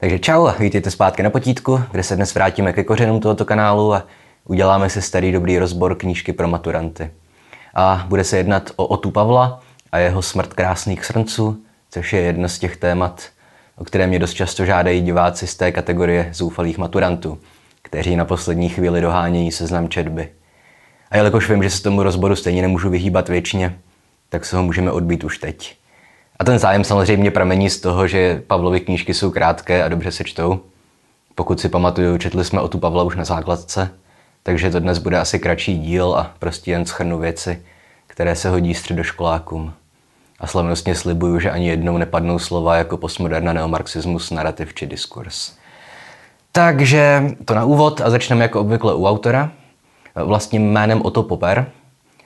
Takže čau a vítejte zpátky na potítku, kde se dnes vrátíme ke kořenům tohoto kanálu a uděláme si starý dobrý rozbor knížky pro maturanty. A bude se jednat o Otu Pavla a jeho smrt krásných srnců, což je jedno z těch témat, o které mě dost často žádají diváci z té kategorie zoufalých maturantů, kteří na poslední chvíli dohánějí seznam četby. A jelikož vím, že se tomu rozboru stejně nemůžu vyhýbat věčně, tak se ho můžeme odbít už teď. A ten zájem samozřejmě pramení z toho, že Pavlovy knížky jsou krátké a dobře se čtou. Pokud si pamatuju, četli jsme o tu Pavla už na základce, takže to dnes bude asi kratší díl a prostě jen schrnu věci, které se hodí středoškolákům. A slavnostně slibuju, že ani jednou nepadnou slova jako postmoderna neomarxismus, narrativ či diskurs. Takže to na úvod a začneme jako obvykle u autora. Vlastním jménem Otto Popper.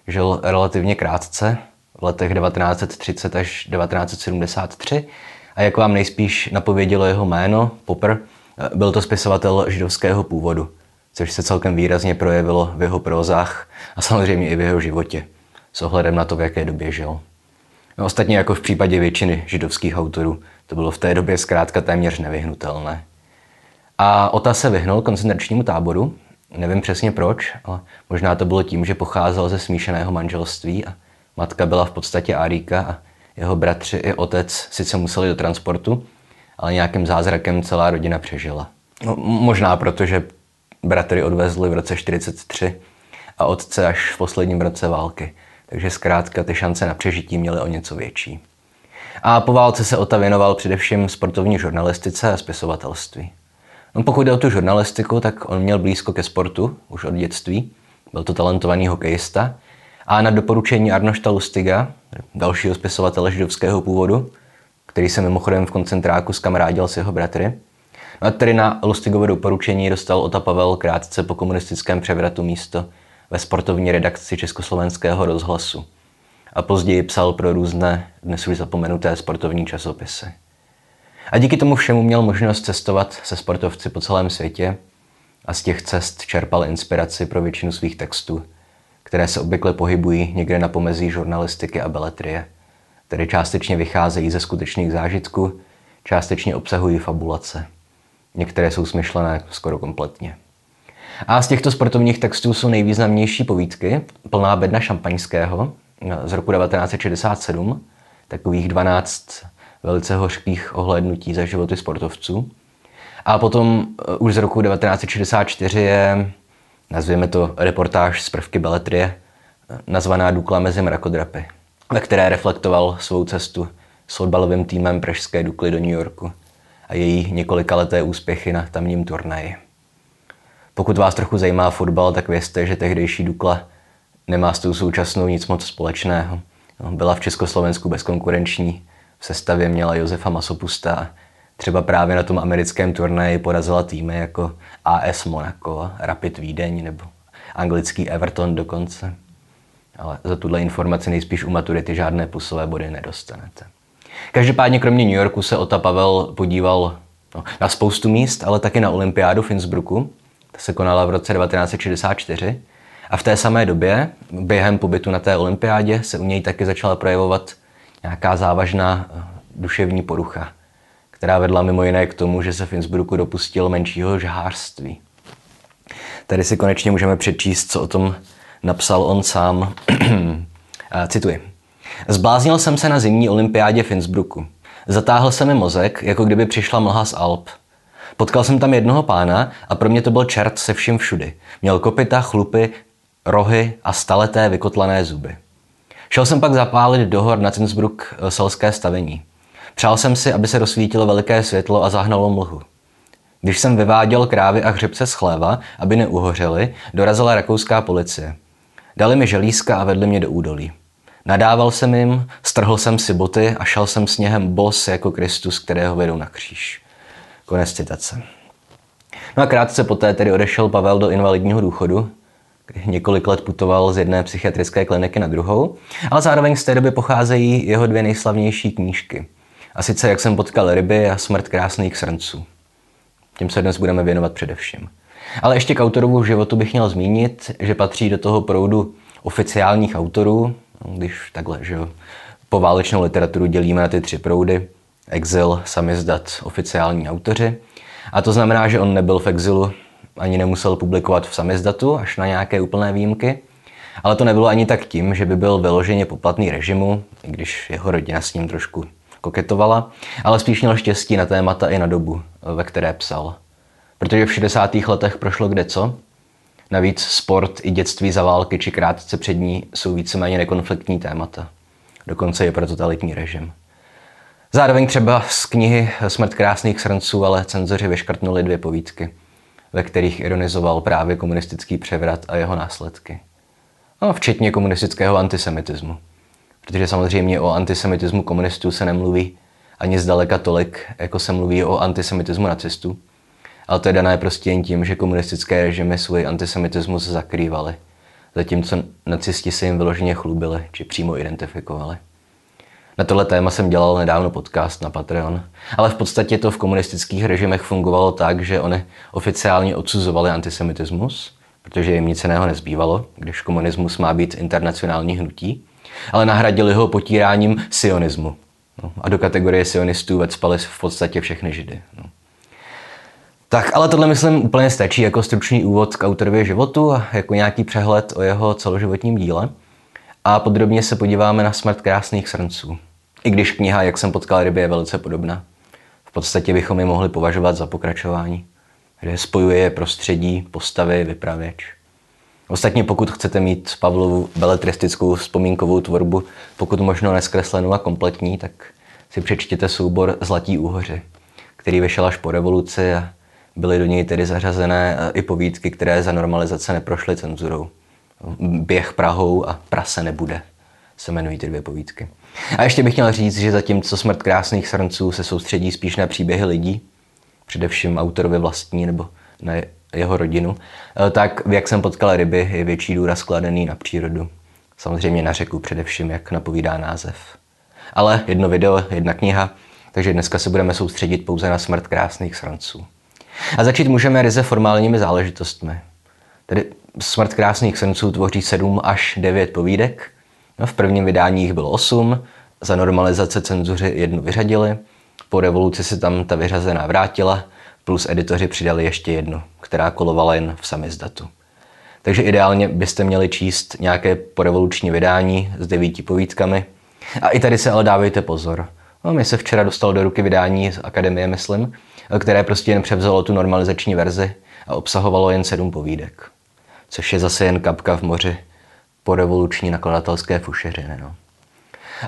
Žil relativně krátce, v letech 1930 až 1973 a jak vám nejspíš napovědělo jeho jméno, Popper, byl to spisovatel židovského původu, což se celkem výrazně projevilo v jeho prózách a samozřejmě i v jeho životě, s ohledem na to, v jaké době žil. No, ostatně jako v případě většiny židovských autorů, to bylo v té době zkrátka téměř nevyhnutelné. A Ota se vyhnul koncentračnímu táboru, nevím přesně proč, ale možná to bylo tím, že pocházel ze smíšeného manželství a Matka byla v podstatě Aríka a jeho bratři i otec sice museli do transportu, ale nějakým zázrakem celá rodina přežila. No, možná proto, že bratry odvezli v roce 43 a otce až v posledním roce války. Takže zkrátka ty šance na přežití měly o něco větší. A po válce se Ota věnoval především sportovní žurnalistice a spisovatelství. No, pokud jde o tu žurnalistiku, tak on měl blízko ke sportu už od dětství. Byl to talentovaný hokejista a na doporučení Arnošta Lustiga, dalšího spisovatele židovského původu, který se mimochodem v koncentráku skamarádil s jeho bratry, no a tedy na Lustigovo doporučení dostal Ota Pavel krátce po komunistickém převratu místo ve sportovní redakci Československého rozhlasu a později psal pro různé, dnes už zapomenuté sportovní časopisy. A díky tomu všemu měl možnost cestovat se sportovci po celém světě a z těch cest čerpal inspiraci pro většinu svých textů, které se obvykle pohybují někde na pomezí žurnalistiky a beletrie, tedy částečně vycházejí ze skutečných zážitků, částečně obsahují fabulace. Některé jsou smyšlené skoro kompletně. A z těchto sportovních textů jsou nejvýznamnější povídky Plná bedna šampaňského z roku 1967, takových 12 velice hořkých ohlednutí za životy sportovců. A potom eh, už z roku 1964 je nazvěme to reportáž z prvky beletrie, nazvaná Dukla mezi mrakodrapy, ve které reflektoval svou cestu s fotbalovým týmem Pražské Dukly do New Yorku a její několikaleté úspěchy na tamním turnaji. Pokud vás trochu zajímá fotbal, tak vězte, že tehdejší Dukla nemá s tou současnou nic moc společného. Byla v Československu bezkonkurenční, v sestavě měla Josefa Masopusta třeba právě na tom americkém turnaji porazila týmy jako AS Monaco, Rapid Vídeň nebo anglický Everton dokonce. Ale za tuhle informaci nejspíš u maturity žádné plusové body nedostanete. Každopádně kromě New Yorku se Ota Pavel podíval no, na spoustu míst, ale taky na olympiádu v Innsbrucku. Ta se konala v roce 1964. A v té samé době, během pobytu na té olympiádě, se u něj taky začala projevovat nějaká závažná eh, duševní porucha která vedla mimo jiné k tomu, že se v Innsbrucku dopustil menšího žhářství. Tady si konečně můžeme přečíst, co o tom napsal on sám. Cituji. Zbláznil jsem se na zimní olympiádě v Innsbrucku. Zatáhl se mi mozek, jako kdyby přišla mlha z Alp. Potkal jsem tam jednoho pána a pro mě to byl čert se vším všudy. Měl kopita, chlupy, rohy a staleté vykotlané zuby. Šel jsem pak zapálit do hor na Innsbruck eh, selské stavení. Přál jsem si, aby se rozsvítilo veliké světlo a zahnalo mlhu. Když jsem vyváděl krávy a hřebce z chléva, aby neuhořely, dorazila rakouská policie. Dali mi želízka a vedli mě do údolí. Nadával jsem jim, strhl jsem si boty a šel jsem sněhem bos jako Kristus, kterého vedou na kříž. Konec citace. No a krátce poté tedy odešel Pavel do invalidního důchodu, několik let putoval z jedné psychiatrické kliniky na druhou, ale zároveň z té doby pocházejí jeho dvě nejslavnější knížky. A sice jak jsem potkal ryby a smrt krásných srnců. Tím se dnes budeme věnovat především. Ale ještě k autorovu životu bych měl zmínit, že patří do toho proudu oficiálních autorů, když takhle, že po válečnou literaturu dělíme na ty tři proudy, exil, samizdat oficiální autoři. A to znamená, že on nebyl v exilu, ani nemusel publikovat v samizdatu, až na nějaké úplné výjimky. Ale to nebylo ani tak tím, že by byl vyloženě poplatný režimu, i když jeho rodina s ním trošku koketovala, ale spíš měl štěstí na témata i na dobu, ve které psal. Protože v 60. letech prošlo kde co. Navíc sport i dětství za války či krátce před ní jsou víceméně nekonfliktní témata. Dokonce je pro totalitní režim. Zároveň třeba z knihy Smrt krásných srnců, ale cenzoři vyškrtnuli dvě povídky, ve kterých ironizoval právě komunistický převrat a jeho následky. No, včetně komunistického antisemitismu. Protože samozřejmě o antisemitismu komunistů se nemluví ani zdaleka tolik, jako se mluví o antisemitismu nacistů. Ale to je dané prostě jen tím, že komunistické režimy svůj antisemitismus zakrývaly, zatímco nacisti se jim vyloženě chlubili či přímo identifikovali. Na tohle téma jsem dělal nedávno podcast na Patreon, ale v podstatě to v komunistických režimech fungovalo tak, že oni oficiálně odsuzovali antisemitismus, protože jim nic jiného nezbývalo, když komunismus má být internacionální hnutí, ale nahradili ho potíráním sionismu. No, a do kategorie sionistů vecpali v podstatě všechny židy. No. Tak, ale tohle myslím úplně stačí jako stručný úvod k autorově životu a jako nějaký přehled o jeho celoživotním díle. A podrobně se podíváme na smrt krásných srnců. I když kniha, jak jsem potkal ryby, je velice podobná. V podstatě bychom ji mohli považovat za pokračování, kde spojuje prostředí, postavy, vypravěč. Ostatně pokud chcete mít Pavlovu beletristickou vzpomínkovou tvorbu, pokud možno neskreslenou a kompletní, tak si přečtěte soubor Zlatí úhoři, který vyšel až po revoluci a byly do něj tedy zařazené i povídky, které za normalizace neprošly cenzurou. Běh Prahou a Prase nebude se jmenují ty dvě povídky. A ještě bych měl říct, že zatímco Smrt krásných srnců se soustředí spíš na příběhy lidí, především autorovi vlastní nebo na jeho rodinu, eh, tak jak jsem potkal ryby, je větší důraz skladený na přírodu. Samozřejmě na řeku především, jak napovídá název. Ale jedno video, jedna kniha, takže dneska se budeme soustředit pouze na smrt krásných sranců. A začít můžeme ryze formálními záležitostmi. Tedy smrt krásných srnců tvoří 7 až 9 povídek. No, v prvním vydání jich bylo 8, za normalizace cenzuři jednu vyřadili, po revoluci se tam ta vyřazená vrátila plus editoři přidali ještě jednu, která kolovala jen v samizdatu. Takže ideálně byste měli číst nějaké porevoluční vydání s devíti povídkami. A i tady se ale dávejte pozor. No, mě se včera dostal do ruky vydání z Akademie, myslím, které prostě jen převzalo tu normalizační verzi a obsahovalo jen sedm povídek. Což je zase jen kapka v moři po revoluční nakladatelské fušeřiny. No.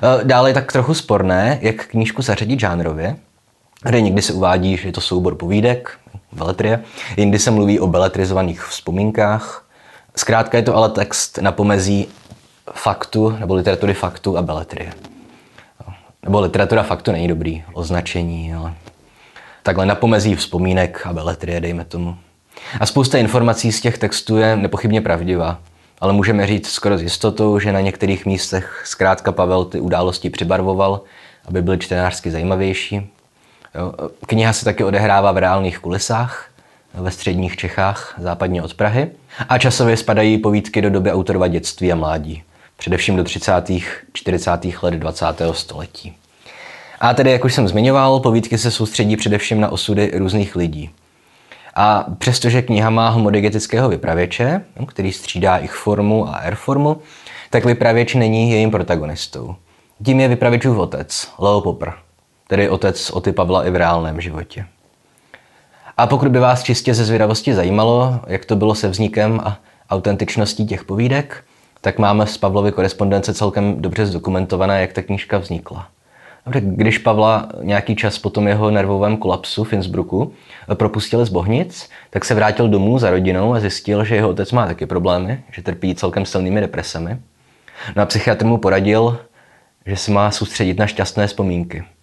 E, dále je tak trochu sporné, jak knížku zařadit žánrově, kde někdy se uvádí, že je to soubor povídek, beletrie, jindy se mluví o beletrizovaných vzpomínkách. Zkrátka je to ale text na pomezí faktu nebo literatury faktu a beletrie. Nebo literatura faktu není dobrý označení, ale takhle na pomezí vzpomínek a beletrie, dejme tomu. A spousta informací z těch textů je nepochybně pravdivá, ale můžeme říct skoro s jistotou, že na některých místech zkrátka Pavel ty události přibarvoval, aby byly čtenářsky zajímavější. Kniha se taky odehrává v reálných kulisách ve středních Čechách, západně od Prahy. A časově spadají povídky do doby autorova dětství a mládí, především do 30. 40. let 20. století. A tedy, jak už jsem zmiňoval, povídky se soustředí především na osudy různých lidí. A přestože kniha má homodegetického vypravěče, který střídá ich formu a R formu, tak vypravěč není jejím protagonistou. Tím je vypravěčův otec, Leo Popper tedy otec Oty Pavla i v reálném životě. A pokud by vás čistě ze zvědavosti zajímalo, jak to bylo se vznikem a autentičností těch povídek, tak máme z Pavlovy korespondence celkem dobře zdokumentované, jak ta knížka vznikla. Když Pavla nějaký čas po tom jeho nervovém kolapsu v Innsbrucku propustili z Bohnic, tak se vrátil domů za rodinou a zjistil, že jeho otec má taky problémy, že trpí celkem silnými depresemi. No a psychiatr mu poradil, že se má soustředit na šťastné vzpomínky –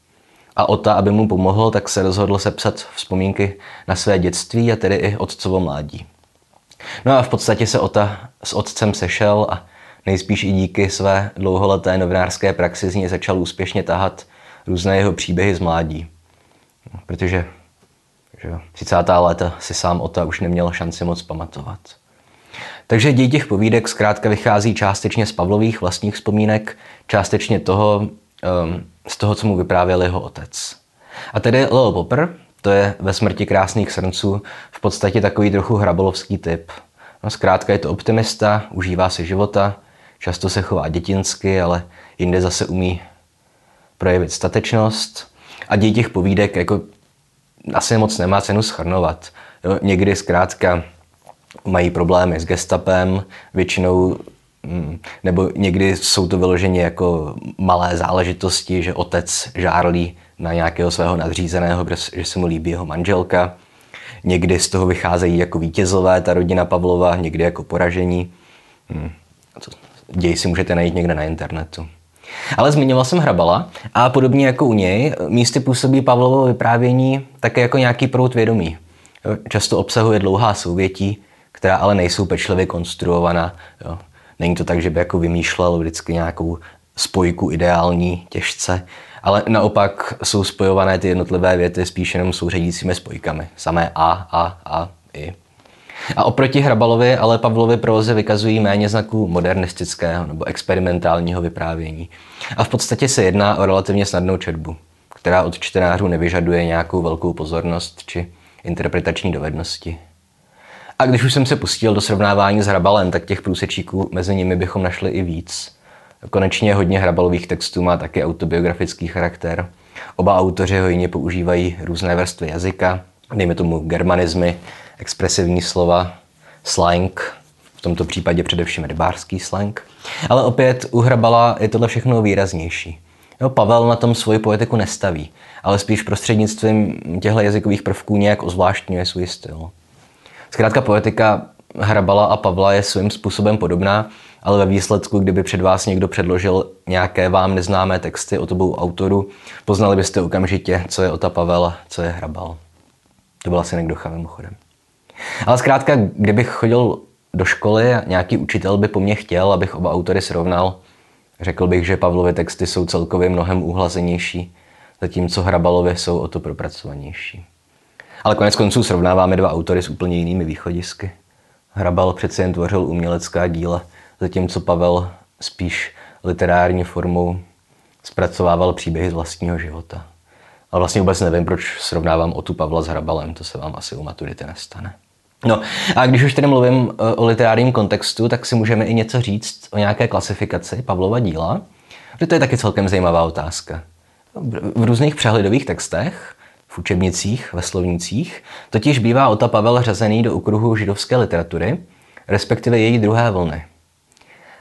a Ota, aby mu pomohl, tak se rozhodl sepsat vzpomínky na své dětství a tedy i otcovo mládí. No a v podstatě se Ota s otcem sešel a nejspíš i díky své dlouholeté novinářské praxi z něj začal úspěšně tahat různé jeho příběhy z mládí. Protože že 30. léta si sám Ota už neměl šanci moc pamatovat. Takže děj těch povídek zkrátka vychází částečně z Pavlových vlastních vzpomínek, částečně toho, um, z toho, co mu vyprávěl jeho otec. A tedy Leo Popper, to je ve smrti krásných srnců v podstatě takový trochu hrabolovský typ. No, zkrátka je to optimista, užívá si života, často se chová dětinsky, ale jinde zase umí projevit statečnost. A děj těch povídek jako asi moc nemá cenu schrnovat. Jo, někdy zkrátka mají problémy s gestapem, většinou nebo někdy jsou to vyloženě jako malé záležitosti, že otec žárlí na nějakého svého nadřízeného, že se mu líbí jeho manželka. Někdy z toho vycházejí jako vítězové ta rodina Pavlova, někdy jako poražení. Hmm. Děj si můžete najít někde na internetu. Ale zmiňoval jsem Hrabala a podobně jako u něj, místy působí Pavlovo vyprávění také jako nějaký prout vědomí. Často obsahuje dlouhá souvětí, která ale nejsou pečlivě konstruovaná. Jo. Není to tak, že by jako vymýšlel vždycky nějakou spojku ideální, těžce, ale naopak jsou spojované ty jednotlivé věty spíš jenom souředícími spojkami. Samé A, A, A, I. A oproti Hrabalovi ale Pavlovi proze vykazují méně znaků modernistického nebo experimentálního vyprávění. A v podstatě se jedná o relativně snadnou četbu, která od čtenářů nevyžaduje nějakou velkou pozornost či interpretační dovednosti. A když už jsem se pustil do srovnávání s Hrabalem, tak těch průsečíků mezi nimi bychom našli i víc. Konečně hodně hrabalových textů má taky autobiografický charakter. Oba autoři hojně používají různé vrstvy jazyka, dejme tomu germanizmy, expresivní slova, slang, v tomto případě především rybářský slang. Ale opět u Hrabala je tohle všechno výraznější. Jo, Pavel na tom svoji poetiku nestaví, ale spíš prostřednictvím těchto jazykových prvků nějak ozvláštňuje svůj styl. Zkrátka poetika Hrabala a Pavla je svým způsobem podobná, ale ve výsledku, kdyby před vás někdo předložil nějaké vám neznámé texty od obou autorů, poznali byste okamžitě, co je Ota Pavel co je Hrabal. To byl asi někdo mimochodem. Ale zkrátka, kdybych chodil do školy a nějaký učitel by po mně chtěl, abych oba autory srovnal, řekl bych, že Pavlovy texty jsou celkově mnohem uhlazenější, zatímco Hrabalovi jsou o to propracovanější. Ale konec konců srovnáváme dva autory s úplně jinými východisky. Hrabal přece jen tvořil umělecká díla, zatímco Pavel spíš literární formou zpracovával příběhy z vlastního života. Ale vlastně vůbec nevím, proč srovnávám o tu Pavla s Hrabalem, to se vám asi u maturity nestane. No a když už tedy mluvím eh, o literárním kontextu, tak si můžeme i něco říct o nějaké klasifikaci Pavlova díla, protože to je taky celkem zajímavá otázka. V různých přehledových textech, v učebnicích, ve slovnicích, totiž bývá Ota Pavel řazený do okruhu židovské literatury, respektive její druhé vlny.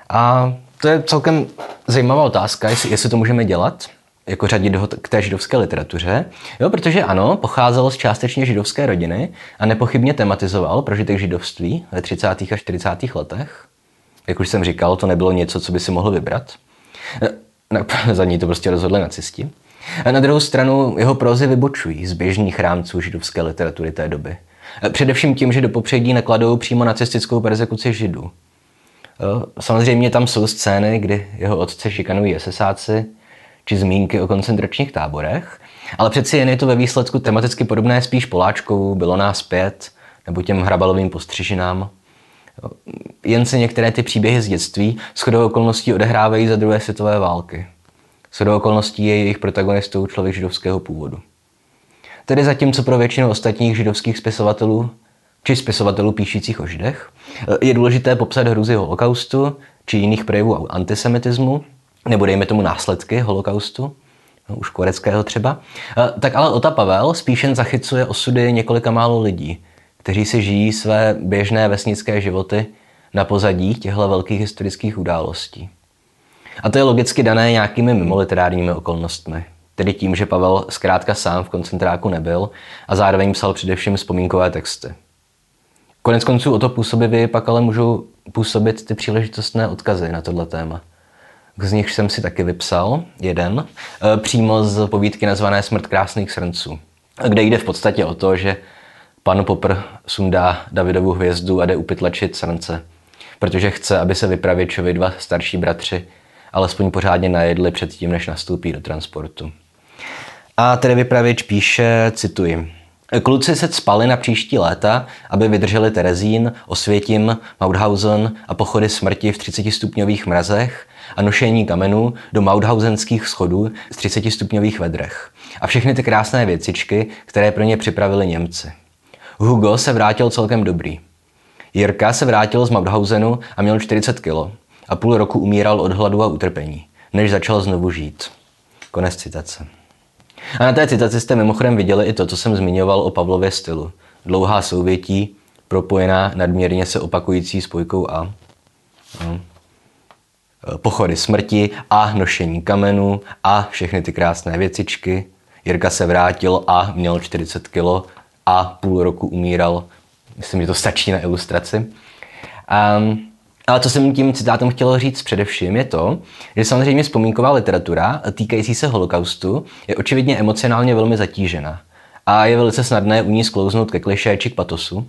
A to je celkem zajímavá otázka, jestli, jestli to můžeme dělat, jako řadit ho k té židovské literatuře. Jo, protože ano, pocházel z částečně židovské rodiny a nepochybně tematizoval prožitek židovství ve 30. a 40. letech. Jak už jsem říkal, to nebylo něco, co by si mohl vybrat. Za ní to prostě rozhodli nacisti. A na druhou stranu jeho prózy vybočují z běžných rámců židovské literatury té doby. Především tím, že do popředí nakladou přímo nacistickou persekuci židů. Samozřejmě tam jsou scény, kdy jeho otce šikanují SSáci, či zmínky o koncentračních táborech, ale přeci jen je to ve výsledku tematicky podobné spíš Poláčkovu, Bylo nás pět, nebo těm hrabalovým postřižinám. Jen se některé ty příběhy z dětství shodou okolností odehrávají za druhé světové války. Shodou okolností je jejich protagonistou člověk židovského původu. Tedy zatímco pro většinu ostatních židovských spisovatelů či spisovatelů píšících o židech je důležité popsat hruzy holokaustu či jiných projevů antisemitismu, nebo dejme tomu následky holokaustu, no, už koreckého třeba, tak ale Ota Pavel spíš zachycuje osudy několika málo lidí, kteří si žijí své běžné vesnické životy na pozadí těchto velkých historických událostí. A to je logicky dané nějakými mimoliterárními okolnostmi. Tedy tím, že Pavel zkrátka sám v koncentráku nebyl a zároveň psal především vzpomínkové texty. Konec konců o to působivě pak ale můžou působit ty příležitostné odkazy na tohle téma. Z nich jsem si taky vypsal jeden, e, přímo z povídky nazvané Smrt krásných srnců, kde jde v podstatě o to, že pan Popr sundá Davidovu hvězdu a jde upytlačit srnce, protože chce, aby se vypravěčovi dva starší bratři alespoň pořádně najedli předtím, než nastoupí do transportu. A tedy vypravěč píše, cituji, Kluci se spali na příští léta, aby vydrželi Terezín, Osvětim, Mauthausen a pochody smrti v 30 stupňových mrazech a nošení kamenů do Mauthausenských schodů z 30 stupňových vedrech. A všechny ty krásné věcičky, které pro ně připravili Němci. Hugo se vrátil celkem dobrý. Jirka se vrátil z Mauthausenu a měl 40 kilo a půl roku umíral od hladu a utrpení, než začal znovu žít. Konec citace. A na té citaci jste mimochodem viděli i to, co jsem zmiňoval o Pavlově stylu. Dlouhá souvětí, propojená nadměrně se opakující spojkou A. No. Pochody smrti a nošení kamenů a všechny ty krásné věcičky. Jirka se vrátil a měl 40 kilo a půl roku umíral. Myslím, že to stačí na ilustraci. Um, ale co jsem tím citátem chtěl říct především je to, že samozřejmě vzpomínková literatura týkající se holokaustu je očividně emocionálně velmi zatížena a je velice snadné u ní sklouznout ke kliše či k patosu.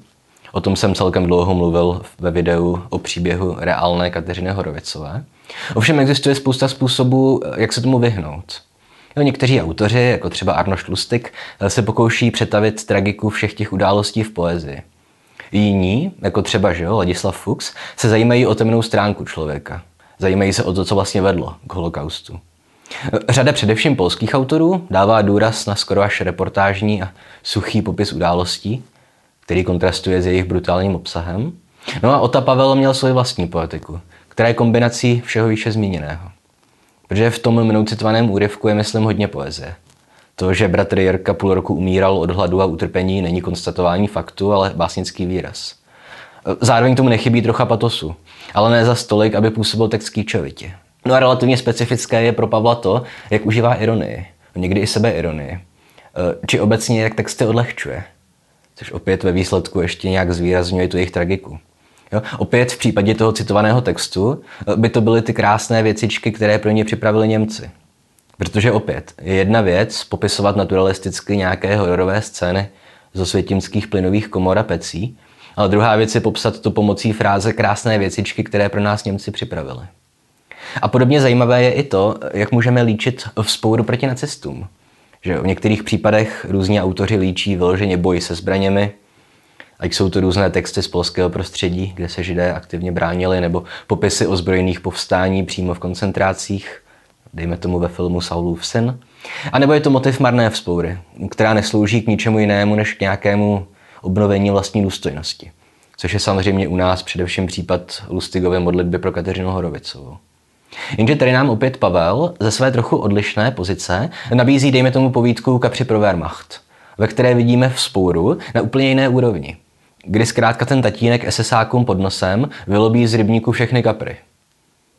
O tom jsem celkem dlouho mluvil ve videu o příběhu reálné Kateřiny Horovicové. Ovšem existuje spousta způsobů, jak se tomu vyhnout. Jo, někteří autoři, jako třeba Arnošt Lustig, se pokouší přetavit tragiku všech těch událostí v poezii. Jiní, jako třeba že jo, Ladislav Fuchs, se zajímají o temnou stránku člověka. Zajímají se o to, co vlastně vedlo k holokaustu. Řada především polských autorů dává důraz na skoro až reportážní a suchý popis událostí, který kontrastuje s jejich brutálním obsahem. No a Ota Pavel měl svoji vlastní poetiku, která je kombinací všeho výše zmíněného. Protože v tom mnou citovaném úryvku je, myslím, hodně poezie. To, že bratr Jirka půl roku umíral od hladu a utrpení, není konstatování faktu, ale básnický výraz. Zároveň tomu nechybí trocha patosu, ale ne za stolik, aby působil text kýčovitě. No a relativně specifické je pro Pavla to, jak užívá ironii, někdy i sebe ironii, e, či obecně jak texty odlehčuje, což opět ve výsledku ještě nějak zvýrazňuje tu jejich tragiku. Jo? Opět v případě toho citovaného textu e, by to byly ty krásné věcičky, které pro ně připravili Němci. Protože opět je jedna věc popisovat naturalisticky nějaké hororové scény z osvětimských plynových komor a pecí, ale druhá věc je popsat to pomocí fráze krásné věcičky, které pro nás Němci připravili. A podobně zajímavé je i to, jak můžeme líčit vzpouru proti nacistům. Že v některých případech různí autoři líčí vyloženě boj se zbraněmi, ať jsou to různé texty z polského prostředí, kde se židé aktivně bránili, nebo popisy ozbrojených povstání přímo v koncentrácích, dejme tomu ve filmu Saulův syn. A nebo je to motiv marné vzpoury, která neslouží k ničemu jinému než k nějakému obnovení vlastní důstojnosti. Což je samozřejmě u nás především případ Lustigové modlitby pro Kateřinu Horovicovou. Jenže tady nám opět Pavel ze své trochu odlišné pozice nabízí, dejme tomu, povídku Kapři pro Wehrmacht, ve které vidíme vzpouru na úplně jiné úrovni, kdy zkrátka ten tatínek SSákům pod nosem vylobí z rybníku všechny kapry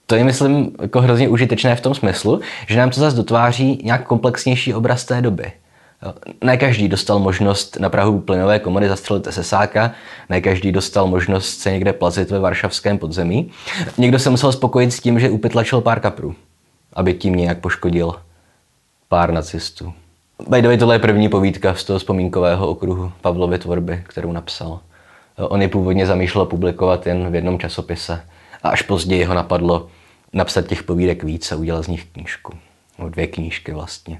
to je, myslím, jako hrozně užitečné v tom smyslu, že nám to zase dotváří nějak komplexnější obraz té doby. Ne každý dostal možnost na Prahu plynové komory zastřelit SSáka, ne každý dostal možnost se někde plazit ve varšavském podzemí. Někdo se musel spokojit s tím, že upytlačil pár kaprů, aby tím nějak poškodil pár nacistů. By the way, tohle je první povídka z toho vzpomínkového okruhu Pavlovy tvorby, kterou napsal. On je původně zamýšlel publikovat jen v jednom časopise a až později ho napadlo napsat těch povídek víc a udělat z nich knížku. No, dvě knížky vlastně.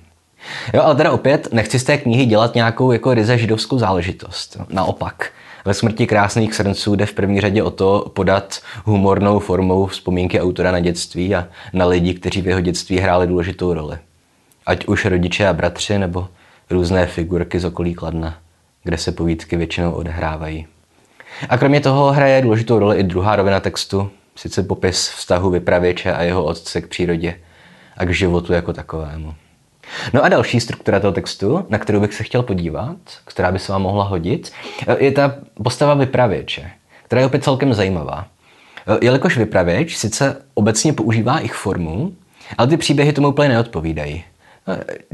Jo, ale teda opět nechci z té knihy dělat nějakou jako ryze židovskou záležitost. Naopak, ve smrti krásných srnců jde v první řadě o to podat humornou formou vzpomínky autora na dětství a na lidi, kteří v jeho dětství hráli důležitou roli. Ať už rodiče a bratři, nebo různé figurky z okolí Kladna, kde se povídky většinou odehrávají. A kromě toho hraje důležitou roli i druhá rovina textu, sice popis vztahu vypravěče a jeho otce k přírodě a k životu jako takovému. No a další struktura toho textu, na kterou bych se chtěl podívat, která by se vám mohla hodit, je ta postava vypravěče, která je opět celkem zajímavá. Jelikož vypravěč sice obecně používá ich formu, ale ty příběhy tomu úplně neodpovídají.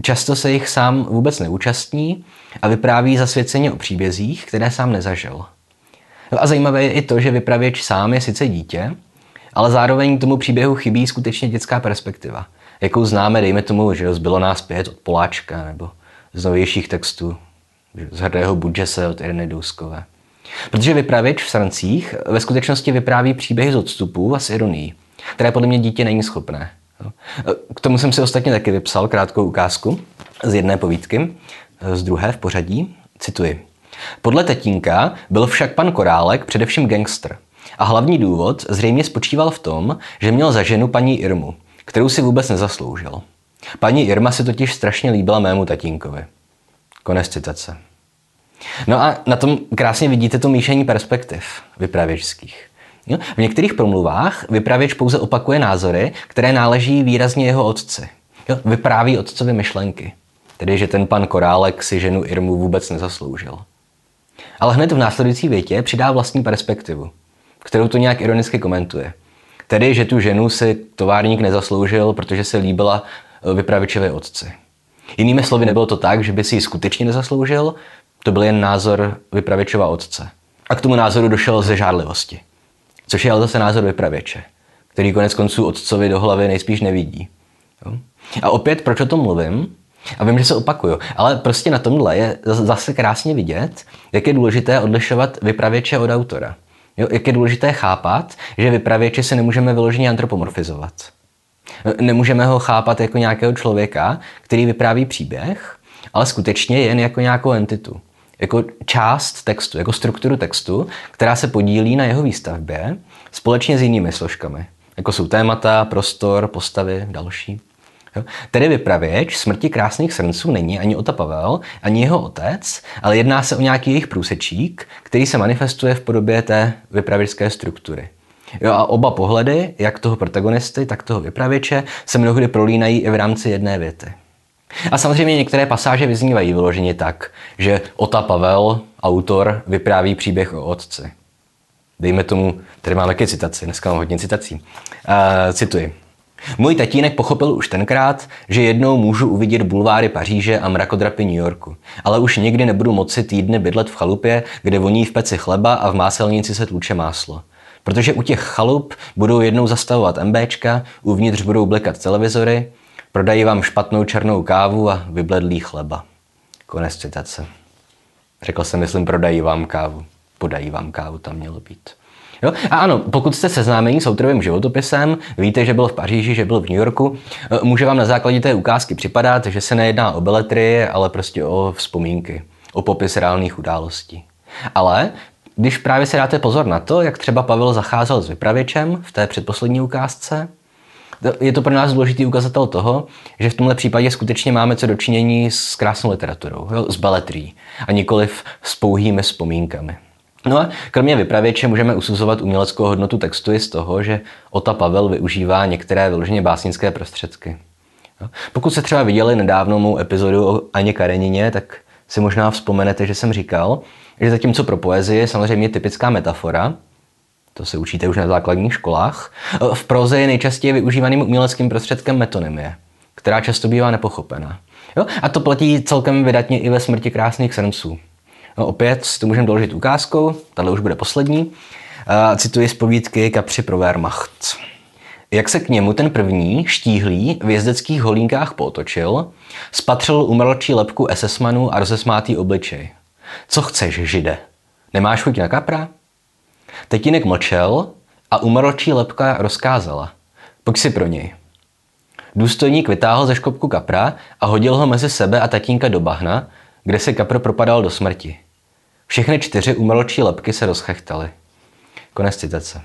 Často se jich sám vůbec neúčastní a vypráví zasvěceně o příbězích, které sám nezažil. No a zajímavé je i to, že vypravěč sám je sice dítě, ale zároveň tomu příběhu chybí skutečně dětská perspektiva, jakou známe, dejme tomu, že zbylo nás pět od Poláčka nebo z novějších textů, z hrdého Budžese od Ireny Douskové. Protože vypravěč v Srancích ve skutečnosti vypráví příběhy z odstupů a s ironií, které podle mě dítě není schopné. K tomu jsem si ostatně taky vypsal krátkou ukázku z jedné povídky, z druhé v pořadí, Cituji. Podle tetínka byl však pan Korálek především gangster. A hlavní důvod zřejmě spočíval v tom, že měl za ženu paní Irmu, kterou si vůbec nezasloužil. Paní Irma si totiž strašně líbila mému tatínkovi. Konec citace. No a na tom krásně vidíte to míšení perspektiv vypravěčských. V některých promluvách vypravěč pouze opakuje názory, které náleží výrazně jeho otci. Vypráví otcovi myšlenky. Tedy, že ten pan Korálek si ženu Irmu vůbec nezasloužil. Ale hned v následující větě přidá vlastní perspektivu, kterou to nějak ironicky komentuje. Tedy, že tu ženu si továrník nezasloužil, protože se líbila eh, vypravičové otci. Jinými slovy, nebylo to tak, že by si ji skutečně nezasloužil, to byl jen názor vypravěčova otce. A k tomu názoru došel ze žádlivosti. Což je ale zase názor vypravěče, který konec konců otcovi do hlavy nejspíš nevidí. A opět, proč o tom mluvím? A vím, že se opakuju, ale prostě na tomhle je zase krásně vidět, jak je důležité odlišovat vypravěče od autora. Jo, jak je důležité chápat, že vypravěče se nemůžeme vyloženě antropomorfizovat. Nemůžeme ho chápat jako nějakého člověka, který vypráví příběh, ale skutečně jen jako nějakou entitu. Jako část textu, jako strukturu textu, která se podílí na jeho výstavbě společně s jinými složkami. Jako jsou témata, prostor, postavy, další. Jo? Tedy vypravěč smrti krásných srnců není ani Ota Pavel, ani jeho otec, ale jedná se o nějaký jejich průsečík, který se manifestuje v podobě té vypravěčské struktury. Jo, a oba pohledy, jak toho protagonisty, tak toho vypravěče, se mnohdy prolínají i v rámci jedné věty. A samozřejmě některé pasáže vyznívají vyloženě tak, že Ota Pavel, autor, vypráví příběh o otci. Dejme tomu, tady máme také citaci, dneska mám hodně citací. Uh, cituji. Můj tatínek pochopil už tenkrát, že jednou můžu uvidět bulváry Paříže a mrakodrapy New Yorku, ale už nikdy nebudu moci týdny bydlet v chalupě, kde voní v peci chleba a v máselnici se tluče máslo. Protože u těch chalup budou jednou zastavovat MBčka, uvnitř budou blekat televizory, prodají vám špatnou černou kávu a vybledlý chleba. Konec citace. Řekl jsem, myslím, prodají vám kávu. Podají vám kávu, tam mělo být. Jo? A ano, pokud jste seznámení s autorovým životopisem, víte, že byl v Paříži, že byl v New Yorku, eh, může vám na základě té ukázky připadat, že se nejedná o beletry, ale prostě o vzpomínky, o popis reálných událostí. Ale když právě si dáte pozor na to, jak třeba Pavel zacházel s vypravěčem v té předposlední ukázce, je to pro nás důležitý ukazatel toho, že v tomhle případě skutečně máme co dočinění s krásnou literaturou, jo, s beletrí a nikoliv s pouhými vzpomínkami. No a kromě vypravěče můžeme usuzovat uměleckou hodnotu textu i z toho, že Ota Pavel využívá některé vyloženě básnické prostředky. Pokud se třeba viděli nedávno mou epizodu o Aně Karenině, tak si možná vzpomenete, že jsem říkal, že zatímco pro poezii je samozřejmě typická metafora, to se učíte už na základních školách, v proze je nejčastěji využívaným uměleckým prostředkem metonymie, která často bývá nepochopená. Jo? A to platí celkem vydatně i ve smrti krásných srnců. No, opět to můžeme doložit ukázkou, tahle už bude poslední. Cituji z povídky Kapři pro Wehrmacht. Jak se k němu ten první, štíhlý, v jezdeckých holínkách potočil, spatřil umrlčí lepku SS-manu a rozesmátý obličej. Co chceš, žide? Nemáš chuť na kapra? Tetinek mlčel a umrlčí lepka rozkázala. Pojď si pro něj. Důstojník vytáhl ze škopku kapra a hodil ho mezi sebe a tatínka do bahna, kde se kapr propadal do smrti. Všechny čtyři umrlčí lepky se rozchechtaly. Konec citace.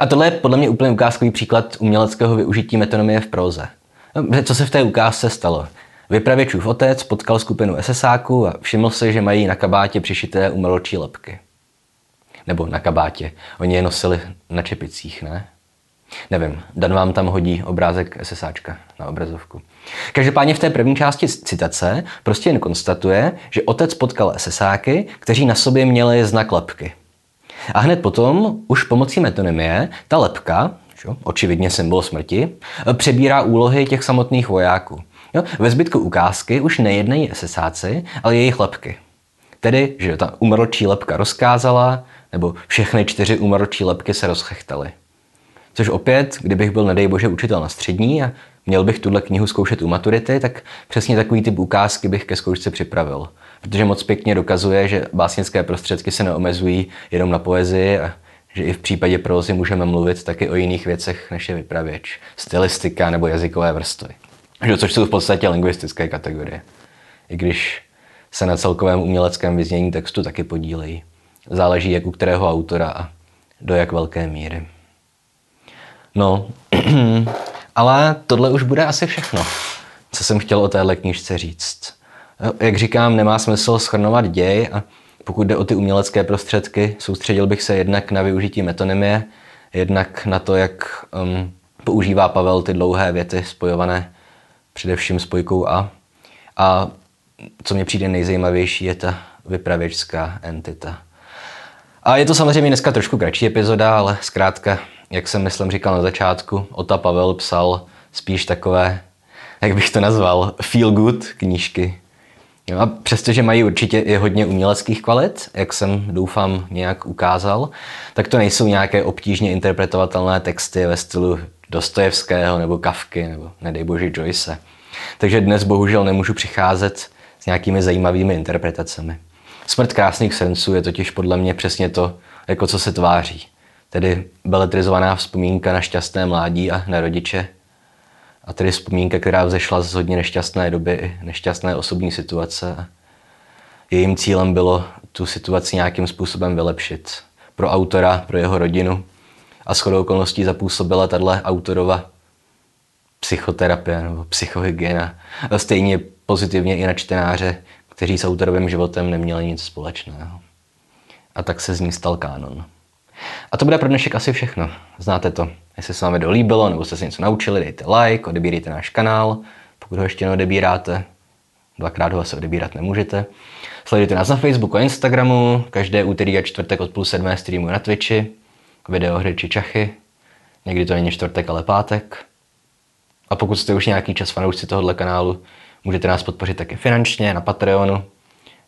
A tohle je podle mě úplně ukázkový příklad uměleckého využití metonomie v próze. No, co se v té ukázce stalo? Vypravěčův otec potkal skupinu SSáků a všiml si, že mají na kabátě přišité umrlčí lepky. Nebo na kabátě. Oni je nosili na čepicích, ne? Nevím, Dan vám tam hodí obrázek SSáčka na obrazovku. Každopádně v té první části citace prostě jen konstatuje, že otec potkal SSáky, kteří na sobě měli znak lepky. A hned potom, už pomocí metonymie, ta lepka, čo, očividně symbol smrti, přebírá úlohy těch samotných vojáků. Jo? Ve zbytku ukázky už nejednají SSáci, ale jejich lepky. Tedy, že ta umrlčí lepka rozkázala, nebo všechny čtyři umrlčí lepky se rozchechtaly. Což opět, kdybych byl, nedej bože, učitel na střední a měl bych tuhle knihu zkoušet u maturity, tak přesně takový typ ukázky bych ke zkoušce připravil. Protože moc pěkně dokazuje, že básnické prostředky se neomezují jenom na poezii a že i v případě prózy můžeme mluvit taky o jiných věcech, než je vypravěč, stylistika nebo jazykové vrstvy. Což jsou v podstatě lingvistické kategorie. I když se na celkovém uměleckém vyznění textu taky podílejí. Záleží jak u kterého autora a do jak velké míry. No, ale tohle už bude asi všechno, co jsem chtěl o téhle knižce říct. Jak říkám, nemá smysl schrnovat děj a pokud jde o ty umělecké prostředky, soustředil bych se jednak na využití metonymie, jednak na to, jak um, používá Pavel ty dlouhé věty spojované především spojkou a. A co mě přijde nejzajímavější, je ta vypravěčská entita. A je to samozřejmě dneska trošku kratší epizoda, ale zkrátka, jak jsem myslím říkal na začátku, Ota Pavel psal spíš takové, jak bych to nazval, feel good knížky. No a přestože mají určitě i hodně uměleckých kvalit, jak jsem doufám nějak ukázal, tak to nejsou nějaké obtížně interpretovatelné texty ve stylu Dostojevského nebo Kafky nebo nedej bože Joyce. Takže dnes bohužel nemůžu přicházet s nějakými zajímavými interpretacemi. Smrt krásných srnců je totiž podle mě přesně to, jako co se tváří. Tedy beletrizovaná vzpomínka na šťastné mládí a na rodiče. A tedy vzpomínka, která vzešla z hodně nešťastné doby nešťastné osobní situace. Jejím cílem bylo tu situaci nějakým způsobem vylepšit. Pro autora, pro jeho rodinu. A shodou okolností zapůsobila tahle autorova psychoterapie nebo psychohygiena. A stejně pozitivně i na čtenáře, kteří s autorovým životem neměli nic společného. A tak se z ní stal kánon. A to bude pro dnešek asi všechno. Znáte to. Jestli se vám video líbilo nebo jste se něco naučili, dejte like, odebírejte náš kanál. Pokud ho ještě neodebíráte, dvakrát ho asi odebírat nemůžete. Sledujte nás na Facebooku a Instagramu, každé úterý a čtvrtek od půl sedmé streamu na Twitchi, videohry či čachy. Někdy to není čtvrtek, ale pátek. A pokud jste už nějaký čas fanoušci tohohle kanálu, můžete nás podpořit také finančně na Patreonu,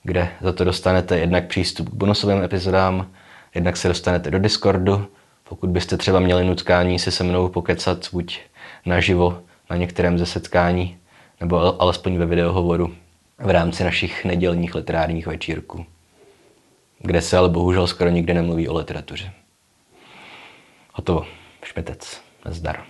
kde za to dostanete jednak přístup k bonusovým epizodám, jednak se dostanete do Discordu, pokud byste třeba měli nutkání si se mnou pokecat buď naživo na některém ze setkání, nebo alespoň ve videohovoru v rámci našich nedělních literárních večírků, kde se ale bohužel skoro nikdy nemluví o literatuře. Hotovo. Šmitec. Zdar.